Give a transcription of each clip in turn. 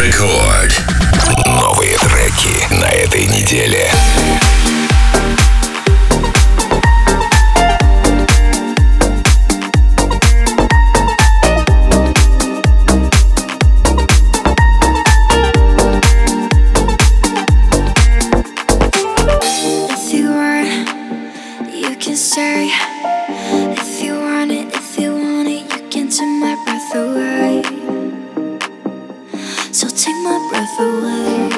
Рекорд. Новые треки на этой неделе. say So take my breath away.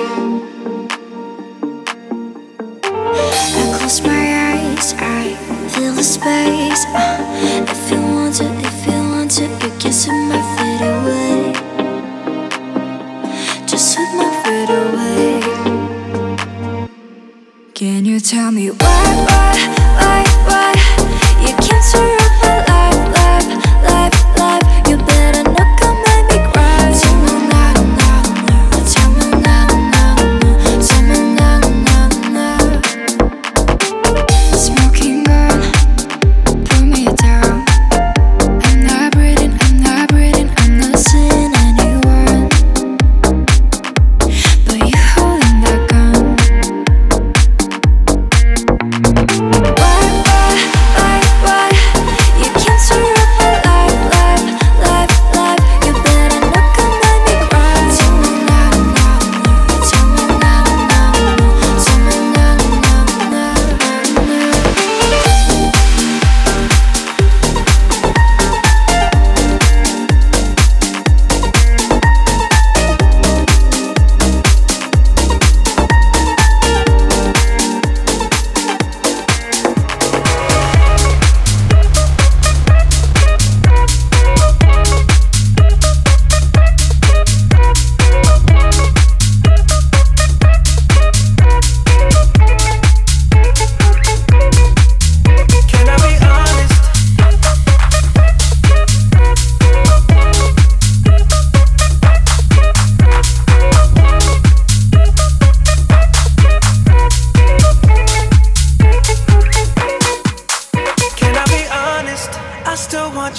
I close my eyes, I feel the space. Uh, if you want to, if you want to, you can set my feet away. Just set my feet away. Can you tell me why, why?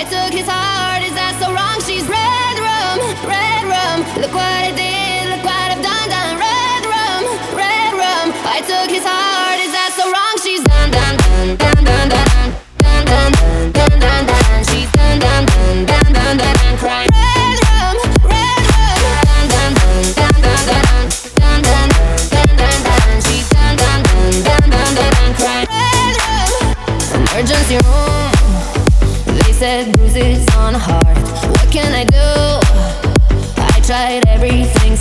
I took his heart.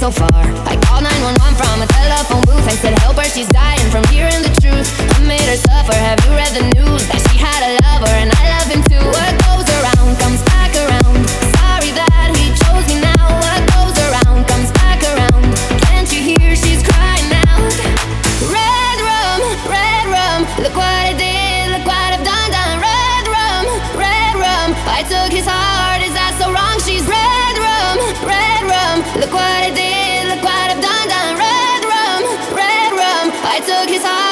so far. I called 911 from a telephone booth. I said, Help her, she's dying from hearing the truth. I made her suffer. Have you read the news? That she had a lover and I love him too. What goes around comes back around. Sorry that he chose me now. What goes around comes back around. Can't you hear she's crying out? Red rum, red rum. Look what I did, look what I've done, done. Red rum, red rum. I took took his heart.